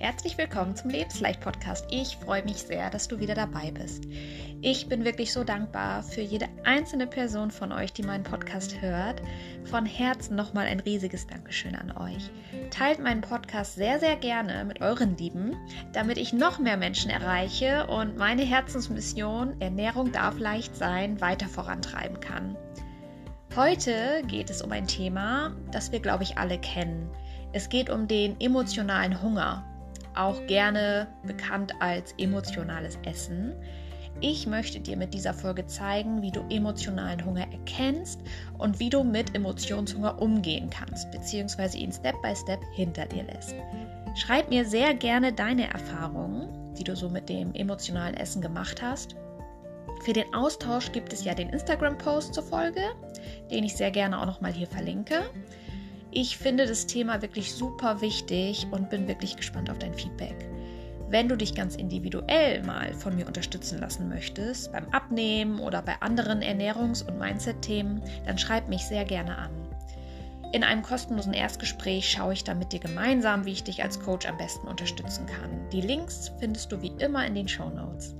Herzlich willkommen zum Lebensleicht-Podcast. Ich freue mich sehr, dass du wieder dabei bist. Ich bin wirklich so dankbar für jede einzelne Person von euch, die meinen Podcast hört. Von Herzen nochmal ein riesiges Dankeschön an euch. Teilt meinen Podcast sehr, sehr gerne mit euren Lieben, damit ich noch mehr Menschen erreiche und meine Herzensmission Ernährung darf leicht sein weiter vorantreiben kann. Heute geht es um ein Thema, das wir, glaube ich, alle kennen. Es geht um den emotionalen Hunger auch gerne bekannt als emotionales Essen. Ich möchte dir mit dieser Folge zeigen, wie du emotionalen Hunger erkennst und wie du mit Emotionshunger umgehen kannst, beziehungsweise ihn Step by Step hinter dir lässt. Schreib mir sehr gerne deine Erfahrungen, die du so mit dem emotionalen Essen gemacht hast. Für den Austausch gibt es ja den Instagram-Post zur Folge, den ich sehr gerne auch nochmal hier verlinke. Ich finde das Thema wirklich super wichtig und bin wirklich gespannt auf dein Feedback. Wenn du dich ganz individuell mal von mir unterstützen lassen möchtest, beim Abnehmen oder bei anderen Ernährungs- und Mindset-Themen, dann schreib mich sehr gerne an. In einem kostenlosen Erstgespräch schaue ich dann mit dir gemeinsam, wie ich dich als Coach am besten unterstützen kann. Die Links findest du wie immer in den Show Notes.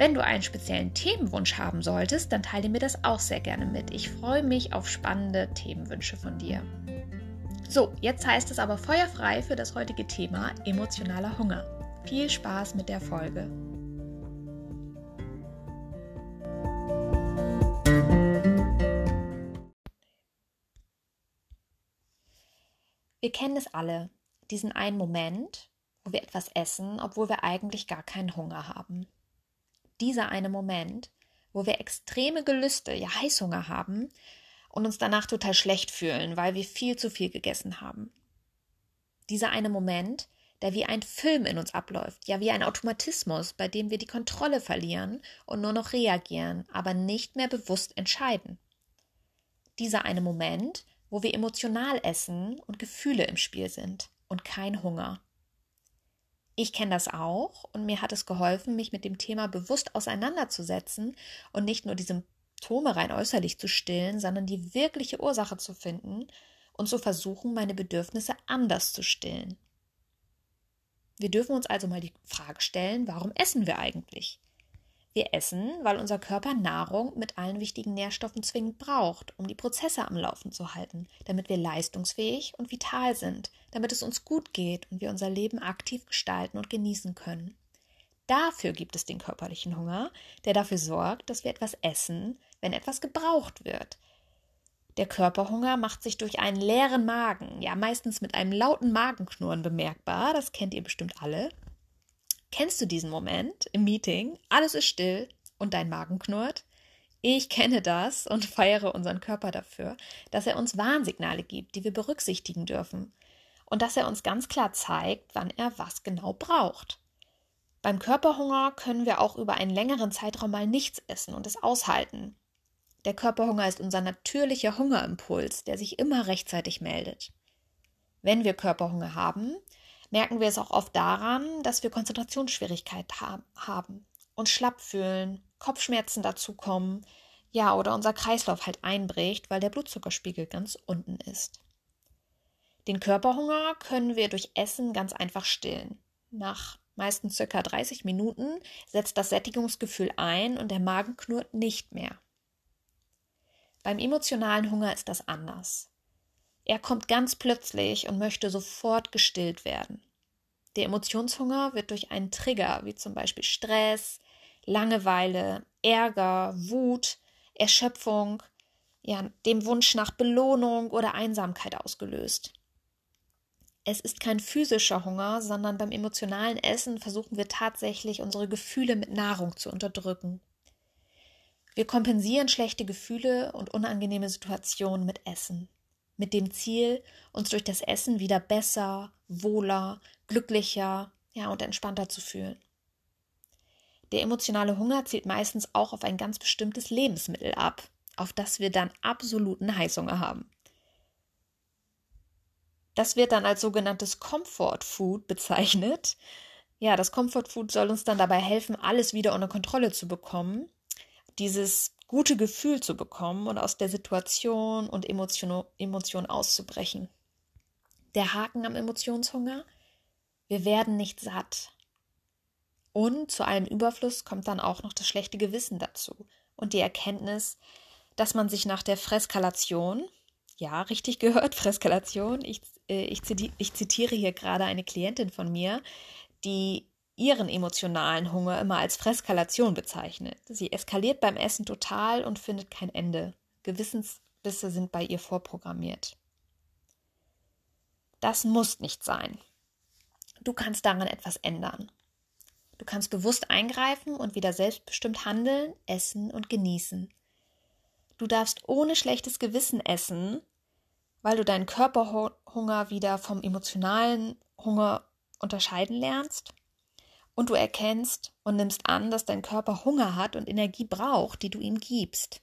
Wenn du einen speziellen Themenwunsch haben solltest, dann teile mir das auch sehr gerne mit. Ich freue mich auf spannende Themenwünsche von dir. So, jetzt heißt es aber feuerfrei für das heutige Thema emotionaler Hunger. Viel Spaß mit der Folge. Wir kennen es alle, diesen einen Moment, wo wir etwas essen, obwohl wir eigentlich gar keinen Hunger haben dieser eine Moment, wo wir extreme Gelüste, ja Heißhunger haben und uns danach total schlecht fühlen, weil wir viel zu viel gegessen haben. Dieser eine Moment, der wie ein Film in uns abläuft, ja wie ein Automatismus, bei dem wir die Kontrolle verlieren und nur noch reagieren, aber nicht mehr bewusst entscheiden. Dieser eine Moment, wo wir emotional essen und Gefühle im Spiel sind und kein Hunger. Ich kenne das auch und mir hat es geholfen, mich mit dem Thema bewusst auseinanderzusetzen und nicht nur die Symptome rein äußerlich zu stillen, sondern die wirkliche Ursache zu finden und zu versuchen, meine Bedürfnisse anders zu stillen. Wir dürfen uns also mal die Frage stellen, warum essen wir eigentlich? Wir essen, weil unser Körper Nahrung mit allen wichtigen Nährstoffen zwingend braucht, um die Prozesse am Laufen zu halten, damit wir leistungsfähig und vital sind, damit es uns gut geht und wir unser Leben aktiv gestalten und genießen können. Dafür gibt es den körperlichen Hunger, der dafür sorgt, dass wir etwas essen, wenn etwas gebraucht wird. Der Körperhunger macht sich durch einen leeren Magen, ja meistens mit einem lauten Magenknurren bemerkbar, das kennt ihr bestimmt alle, Kennst du diesen Moment im Meeting? Alles ist still und dein Magen knurrt? Ich kenne das und feiere unseren Körper dafür, dass er uns Warnsignale gibt, die wir berücksichtigen dürfen. Und dass er uns ganz klar zeigt, wann er was genau braucht. Beim Körperhunger können wir auch über einen längeren Zeitraum mal nichts essen und es aushalten. Der Körperhunger ist unser natürlicher Hungerimpuls, der sich immer rechtzeitig meldet. Wenn wir Körperhunger haben, merken wir es auch oft daran, dass wir Konzentrationsschwierigkeiten ha haben, uns schlapp fühlen, Kopfschmerzen dazukommen, ja, oder unser Kreislauf halt einbricht, weil der Blutzuckerspiegel ganz unten ist. Den Körperhunger können wir durch Essen ganz einfach stillen. Nach meistens circa 30 Minuten setzt das Sättigungsgefühl ein und der Magen knurrt nicht mehr. Beim emotionalen Hunger ist das anders. Er kommt ganz plötzlich und möchte sofort gestillt werden. Der Emotionshunger wird durch einen Trigger, wie zum Beispiel Stress, Langeweile, Ärger, Wut, Erschöpfung, ja, dem Wunsch nach Belohnung oder Einsamkeit ausgelöst. Es ist kein physischer Hunger, sondern beim emotionalen Essen versuchen wir tatsächlich unsere Gefühle mit Nahrung zu unterdrücken. Wir kompensieren schlechte Gefühle und unangenehme Situationen mit Essen mit dem Ziel, uns durch das Essen wieder besser, wohler, glücklicher, ja, und entspannter zu fühlen. Der emotionale Hunger zielt meistens auch auf ein ganz bestimmtes Lebensmittel ab, auf das wir dann absoluten Heißhunger haben. Das wird dann als sogenanntes Comfort Food bezeichnet. Ja, das Comfort Food soll uns dann dabei helfen, alles wieder unter Kontrolle zu bekommen. Dieses gute Gefühl zu bekommen und aus der Situation und Emotion, Emotion auszubrechen. Der Haken am Emotionshunger? Wir werden nicht satt. Und zu allem Überfluss kommt dann auch noch das schlechte Gewissen dazu und die Erkenntnis, dass man sich nach der Freskalation, ja, richtig gehört, Freskalation, ich, äh, ich, ich zitiere hier gerade eine Klientin von mir, die ihren emotionalen Hunger immer als Freskalation bezeichnet. Sie eskaliert beim Essen total und findet kein Ende. Gewissensbisse sind bei ihr vorprogrammiert. Das muss nicht sein. Du kannst daran etwas ändern. Du kannst bewusst eingreifen und wieder selbstbestimmt handeln, essen und genießen. Du darfst ohne schlechtes Gewissen essen, weil du deinen Körperhunger wieder vom emotionalen Hunger unterscheiden lernst und du erkennst und nimmst an, dass dein Körper Hunger hat und Energie braucht, die du ihm gibst.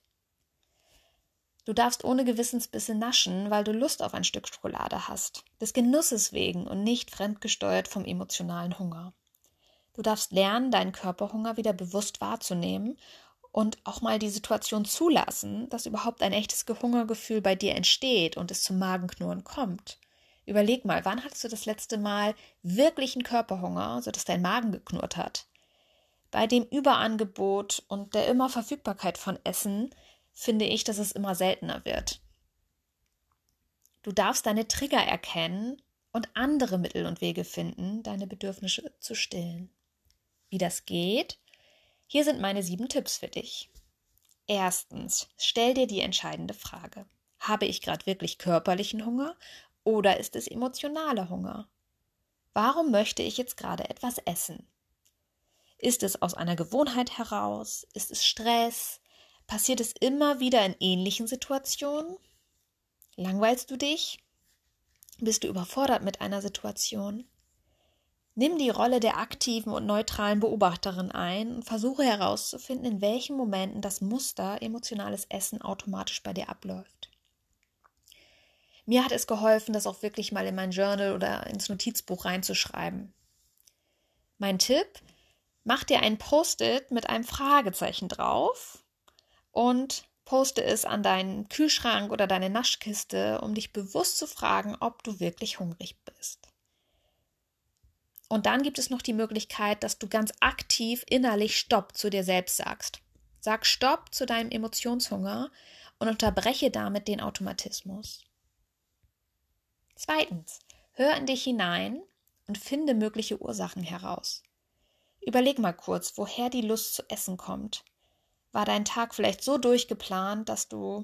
Du darfst ohne Gewissensbisse naschen, weil du Lust auf ein Stück Schokolade hast, des Genusses wegen und nicht fremdgesteuert vom emotionalen Hunger. Du darfst lernen, deinen Körperhunger wieder bewusst wahrzunehmen und auch mal die Situation zulassen, dass überhaupt ein echtes Hungergefühl bei dir entsteht und es zum Magenknurren kommt. Überleg mal, wann hattest du das letzte Mal wirklichen Körperhunger, sodass dein Magen geknurrt hat? Bei dem Überangebot und der immer Verfügbarkeit von Essen finde ich, dass es immer seltener wird. Du darfst deine Trigger erkennen und andere Mittel und Wege finden, deine Bedürfnisse zu stillen. Wie das geht? Hier sind meine sieben Tipps für dich. Erstens, stell dir die entscheidende Frage. Habe ich gerade wirklich körperlichen Hunger oder ist es emotionaler Hunger? Warum möchte ich jetzt gerade etwas essen? Ist es aus einer Gewohnheit heraus? Ist es Stress? Passiert es immer wieder in ähnlichen Situationen? Langweilst du dich? Bist du überfordert mit einer Situation? Nimm die Rolle der aktiven und neutralen Beobachterin ein und versuche herauszufinden, in welchen Momenten das Muster emotionales Essen automatisch bei dir abläuft. Mir hat es geholfen, das auch wirklich mal in mein Journal oder ins Notizbuch reinzuschreiben. Mein Tipp, mach dir ein Post-it mit einem Fragezeichen drauf und poste es an deinen Kühlschrank oder deine Naschkiste, um dich bewusst zu fragen, ob du wirklich hungrig bist. Und dann gibt es noch die Möglichkeit, dass du ganz aktiv innerlich Stopp zu dir selbst sagst. Sag Stopp zu deinem Emotionshunger und unterbreche damit den Automatismus. Zweitens, hör in dich hinein und finde mögliche Ursachen heraus. Überleg mal kurz, woher die Lust zu essen kommt. War dein Tag vielleicht so durchgeplant, dass du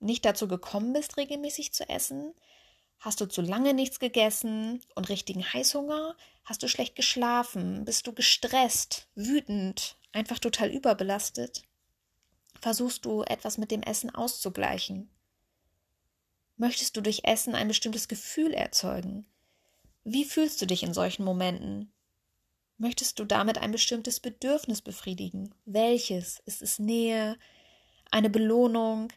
nicht dazu gekommen bist, regelmäßig zu essen? Hast du zu lange nichts gegessen und richtigen Heißhunger? Hast du schlecht geschlafen? Bist du gestresst, wütend, einfach total überbelastet? Versuchst du etwas mit dem Essen auszugleichen? Möchtest du durch Essen ein bestimmtes Gefühl erzeugen? Wie fühlst du dich in solchen Momenten? Möchtest du damit ein bestimmtes Bedürfnis befriedigen? Welches? Ist es Nähe? Eine Belohnung?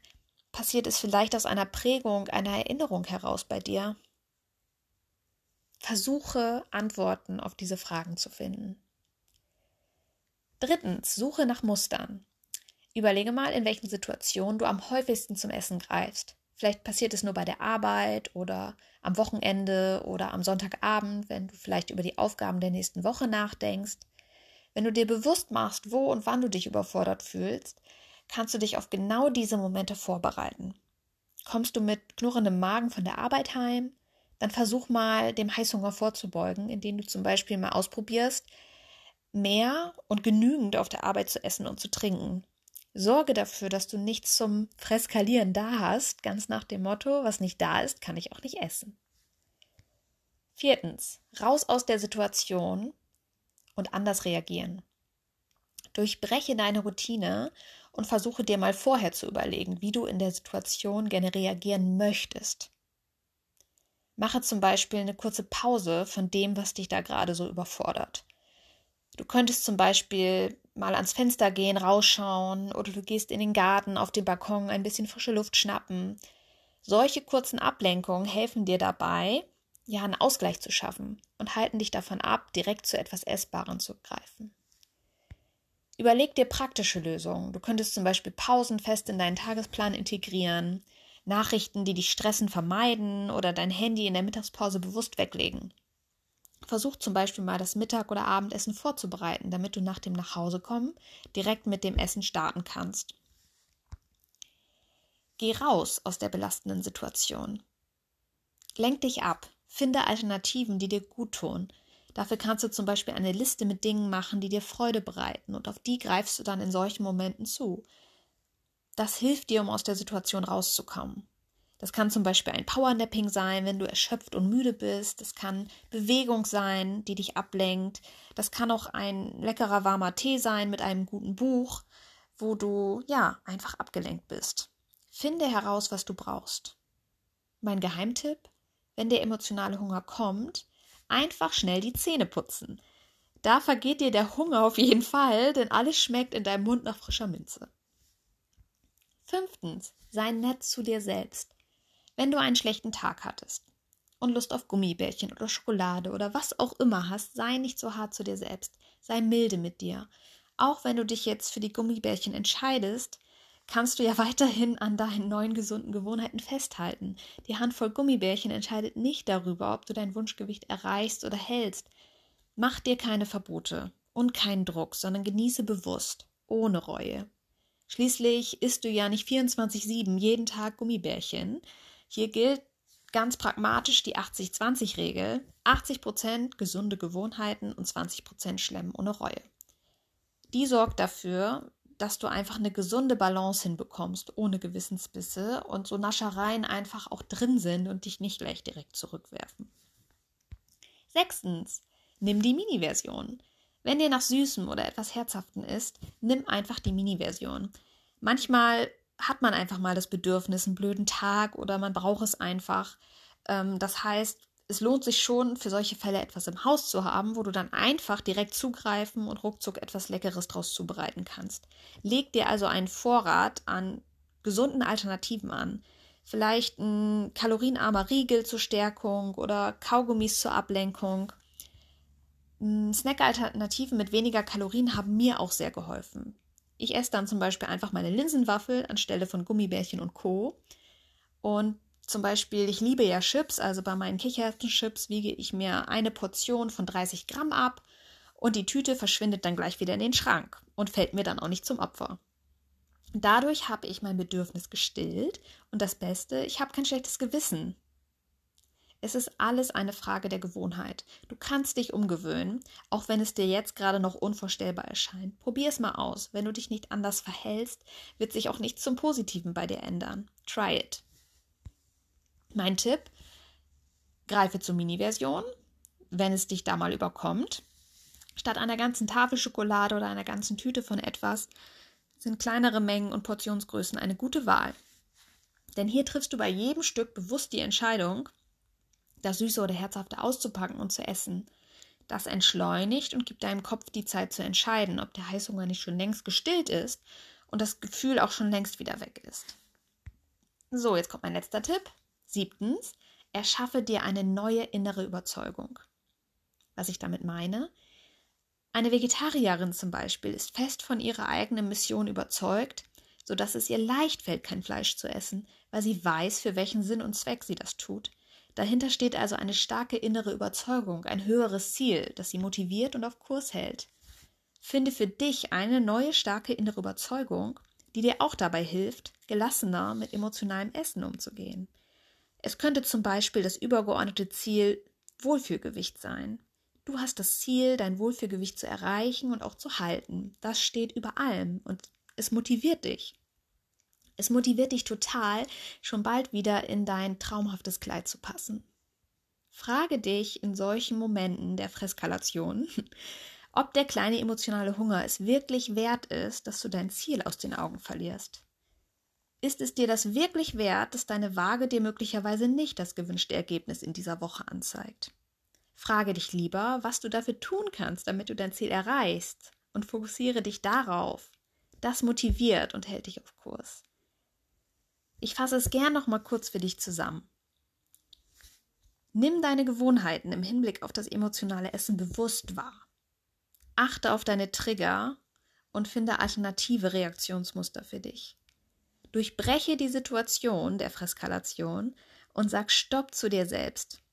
Passiert es vielleicht aus einer Prägung, einer Erinnerung heraus bei dir? Versuche Antworten auf diese Fragen zu finden. Drittens, suche nach Mustern. Überlege mal, in welchen Situationen du am häufigsten zum Essen greifst. Vielleicht passiert es nur bei der Arbeit oder am Wochenende oder am Sonntagabend, wenn du vielleicht über die Aufgaben der nächsten Woche nachdenkst. Wenn du dir bewusst machst, wo und wann du dich überfordert fühlst, kannst du dich auf genau diese Momente vorbereiten. Kommst du mit knurrendem Magen von der Arbeit heim, dann versuch mal dem Heißhunger vorzubeugen, indem du zum Beispiel mal ausprobierst, mehr und genügend auf der Arbeit zu essen und zu trinken. Sorge dafür, dass du nichts zum Freskalieren da hast, ganz nach dem Motto, was nicht da ist, kann ich auch nicht essen. Viertens, raus aus der Situation und anders reagieren. Durchbreche deine Routine und versuche dir mal vorher zu überlegen, wie du in der Situation gerne reagieren möchtest. Mache zum Beispiel eine kurze Pause von dem, was dich da gerade so überfordert. Du könntest zum Beispiel mal ans Fenster gehen, rausschauen oder du gehst in den Garten, auf den Balkon, ein bisschen frische Luft schnappen. Solche kurzen Ablenkungen helfen dir dabei, ja, einen Ausgleich zu schaffen und halten dich davon ab, direkt zu etwas Essbarem zu greifen. Überleg dir praktische Lösungen. Du könntest zum Beispiel Pausen fest in deinen Tagesplan integrieren, Nachrichten, die dich stressen, vermeiden oder dein Handy in der Mittagspause bewusst weglegen. Versuch zum Beispiel mal das Mittag- oder Abendessen vorzubereiten, damit du nach dem Nachhausekommen direkt mit dem Essen starten kannst. Geh raus aus der belastenden Situation. Lenk dich ab. Finde Alternativen, die dir gut tun. Dafür kannst du zum Beispiel eine Liste mit Dingen machen, die dir Freude bereiten, und auf die greifst du dann in solchen Momenten zu. Das hilft dir, um aus der Situation rauszukommen. Das kann zum Beispiel ein Powernapping sein, wenn du erschöpft und müde bist. Das kann Bewegung sein, die dich ablenkt. Das kann auch ein leckerer warmer Tee sein mit einem guten Buch, wo du ja einfach abgelenkt bist. Finde heraus, was du brauchst. Mein Geheimtipp, wenn der emotionale Hunger kommt, einfach schnell die Zähne putzen. Da vergeht dir der Hunger auf jeden Fall, denn alles schmeckt in deinem Mund nach frischer Minze. Fünftens, sei nett zu dir selbst. Wenn du einen schlechten Tag hattest und Lust auf Gummibärchen oder Schokolade oder was auch immer hast, sei nicht so hart zu dir selbst. Sei milde mit dir. Auch wenn du dich jetzt für die Gummibärchen entscheidest, kannst du ja weiterhin an deinen neuen gesunden Gewohnheiten festhalten. Die Handvoll Gummibärchen entscheidet nicht darüber, ob du dein Wunschgewicht erreichst oder hältst. Mach dir keine Verbote und keinen Druck, sondern genieße bewusst, ohne Reue. Schließlich isst du ja nicht 24-7 jeden Tag Gummibärchen, hier gilt ganz pragmatisch die 80-20-Regel. 80 Prozent gesunde Gewohnheiten und 20 Prozent Schlemmen ohne Reue. Die sorgt dafür, dass du einfach eine gesunde Balance hinbekommst, ohne Gewissensbisse und so Naschereien einfach auch drin sind und dich nicht gleich direkt zurückwerfen. Sechstens, nimm die Mini-Version. Wenn dir nach Süßem oder etwas Herzhaften ist, nimm einfach die Mini-Version. Manchmal hat man einfach mal das Bedürfnis, einen blöden Tag oder man braucht es einfach. Ähm, das heißt, es lohnt sich schon, für solche Fälle etwas im Haus zu haben, wo du dann einfach direkt zugreifen und ruckzuck etwas Leckeres draus zubereiten kannst. Leg dir also einen Vorrat an gesunden Alternativen an. Vielleicht ein kalorienarmer Riegel zur Stärkung oder Kaugummis zur Ablenkung. Snack-Alternativen mit weniger Kalorien haben mir auch sehr geholfen. Ich esse dann zum Beispiel einfach meine Linsenwaffel anstelle von Gummibärchen und Co. Und zum Beispiel, ich liebe ja Chips, also bei meinen Kichererbsen-Chips wiege ich mir eine Portion von 30 Gramm ab und die Tüte verschwindet dann gleich wieder in den Schrank und fällt mir dann auch nicht zum Opfer. Dadurch habe ich mein Bedürfnis gestillt und das Beste, ich habe kein schlechtes Gewissen. Es ist alles eine Frage der Gewohnheit. Du kannst dich umgewöhnen, auch wenn es dir jetzt gerade noch unvorstellbar erscheint. Probier es mal aus. Wenn du dich nicht anders verhältst, wird sich auch nichts zum Positiven bei dir ändern. Try it. Mein Tipp: Greife zur Mini-Version, wenn es dich da mal überkommt. Statt einer ganzen Tafel Schokolade oder einer ganzen Tüte von etwas sind kleinere Mengen und Portionsgrößen eine gute Wahl. Denn hier triffst du bei jedem Stück bewusst die Entscheidung, das Süße oder Herzhafte auszupacken und zu essen. Das entschleunigt und gibt deinem Kopf die Zeit zu entscheiden, ob der Heißhunger nicht schon längst gestillt ist und das Gefühl auch schon längst wieder weg ist. So, jetzt kommt mein letzter Tipp. Siebtens, erschaffe dir eine neue innere Überzeugung. Was ich damit meine? Eine Vegetarierin zum Beispiel ist fest von ihrer eigenen Mission überzeugt, sodass es ihr leicht fällt, kein Fleisch zu essen, weil sie weiß, für welchen Sinn und Zweck sie das tut. Dahinter steht also eine starke innere Überzeugung, ein höheres Ziel, das sie motiviert und auf Kurs hält. Finde für dich eine neue starke innere Überzeugung, die dir auch dabei hilft, gelassener mit emotionalem Essen umzugehen. Es könnte zum Beispiel das übergeordnete Ziel Wohlfühlgewicht sein. Du hast das Ziel, dein Wohlfühlgewicht zu erreichen und auch zu halten. Das steht über allem und es motiviert dich. Es motiviert dich total, schon bald wieder in dein traumhaftes Kleid zu passen. Frage dich in solchen Momenten der Freskalation, ob der kleine emotionale Hunger es wirklich wert ist, dass du dein Ziel aus den Augen verlierst. Ist es dir das wirklich wert, dass deine Waage dir möglicherweise nicht das gewünschte Ergebnis in dieser Woche anzeigt? Frage dich lieber, was du dafür tun kannst, damit du dein Ziel erreichst und fokussiere dich darauf. Das motiviert und hält dich auf Kurs. Ich fasse es gern noch mal kurz für dich zusammen. Nimm deine Gewohnheiten im Hinblick auf das emotionale Essen bewusst wahr. Achte auf deine Trigger und finde alternative Reaktionsmuster für dich. Durchbreche die Situation der Freskalation und sag Stopp zu dir selbst.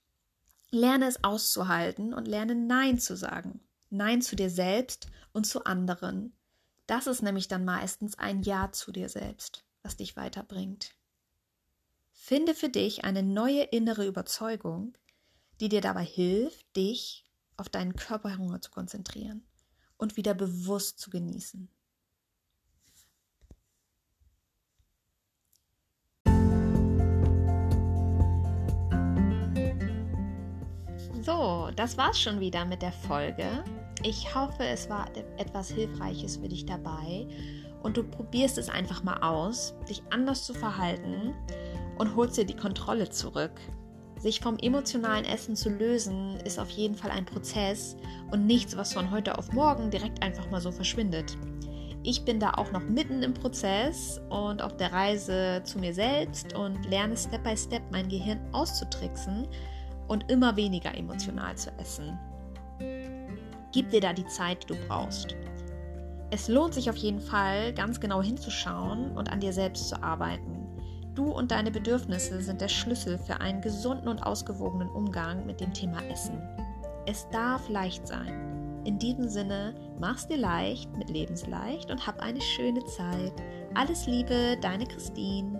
Lerne es auszuhalten und lerne Nein zu sagen. Nein zu dir selbst und zu anderen. Das ist nämlich dann meistens ein Ja zu dir selbst, was dich weiterbringt. Finde für dich eine neue innere Überzeugung, die dir dabei hilft, dich auf deinen Körperhunger zu konzentrieren und wieder bewusst zu genießen. So, das war's schon wieder mit der Folge. Ich hoffe, es war etwas Hilfreiches für dich dabei und du probierst es einfach mal aus, dich anders zu verhalten und holst dir die Kontrolle zurück. Sich vom emotionalen Essen zu lösen, ist auf jeden Fall ein Prozess und nichts, was von heute auf morgen direkt einfach mal so verschwindet. Ich bin da auch noch mitten im Prozess und auf der Reise zu mir selbst und lerne Step by Step mein Gehirn auszutricksen und immer weniger emotional zu essen. Gib dir da die Zeit, die du brauchst. Es lohnt sich auf jeden Fall, ganz genau hinzuschauen und an dir selbst zu arbeiten. Du und deine Bedürfnisse sind der Schlüssel für einen gesunden und ausgewogenen Umgang mit dem Thema Essen. Es darf leicht sein. In diesem Sinne, mach's dir leicht mit Lebensleicht und hab eine schöne Zeit. Alles Liebe, deine Christine.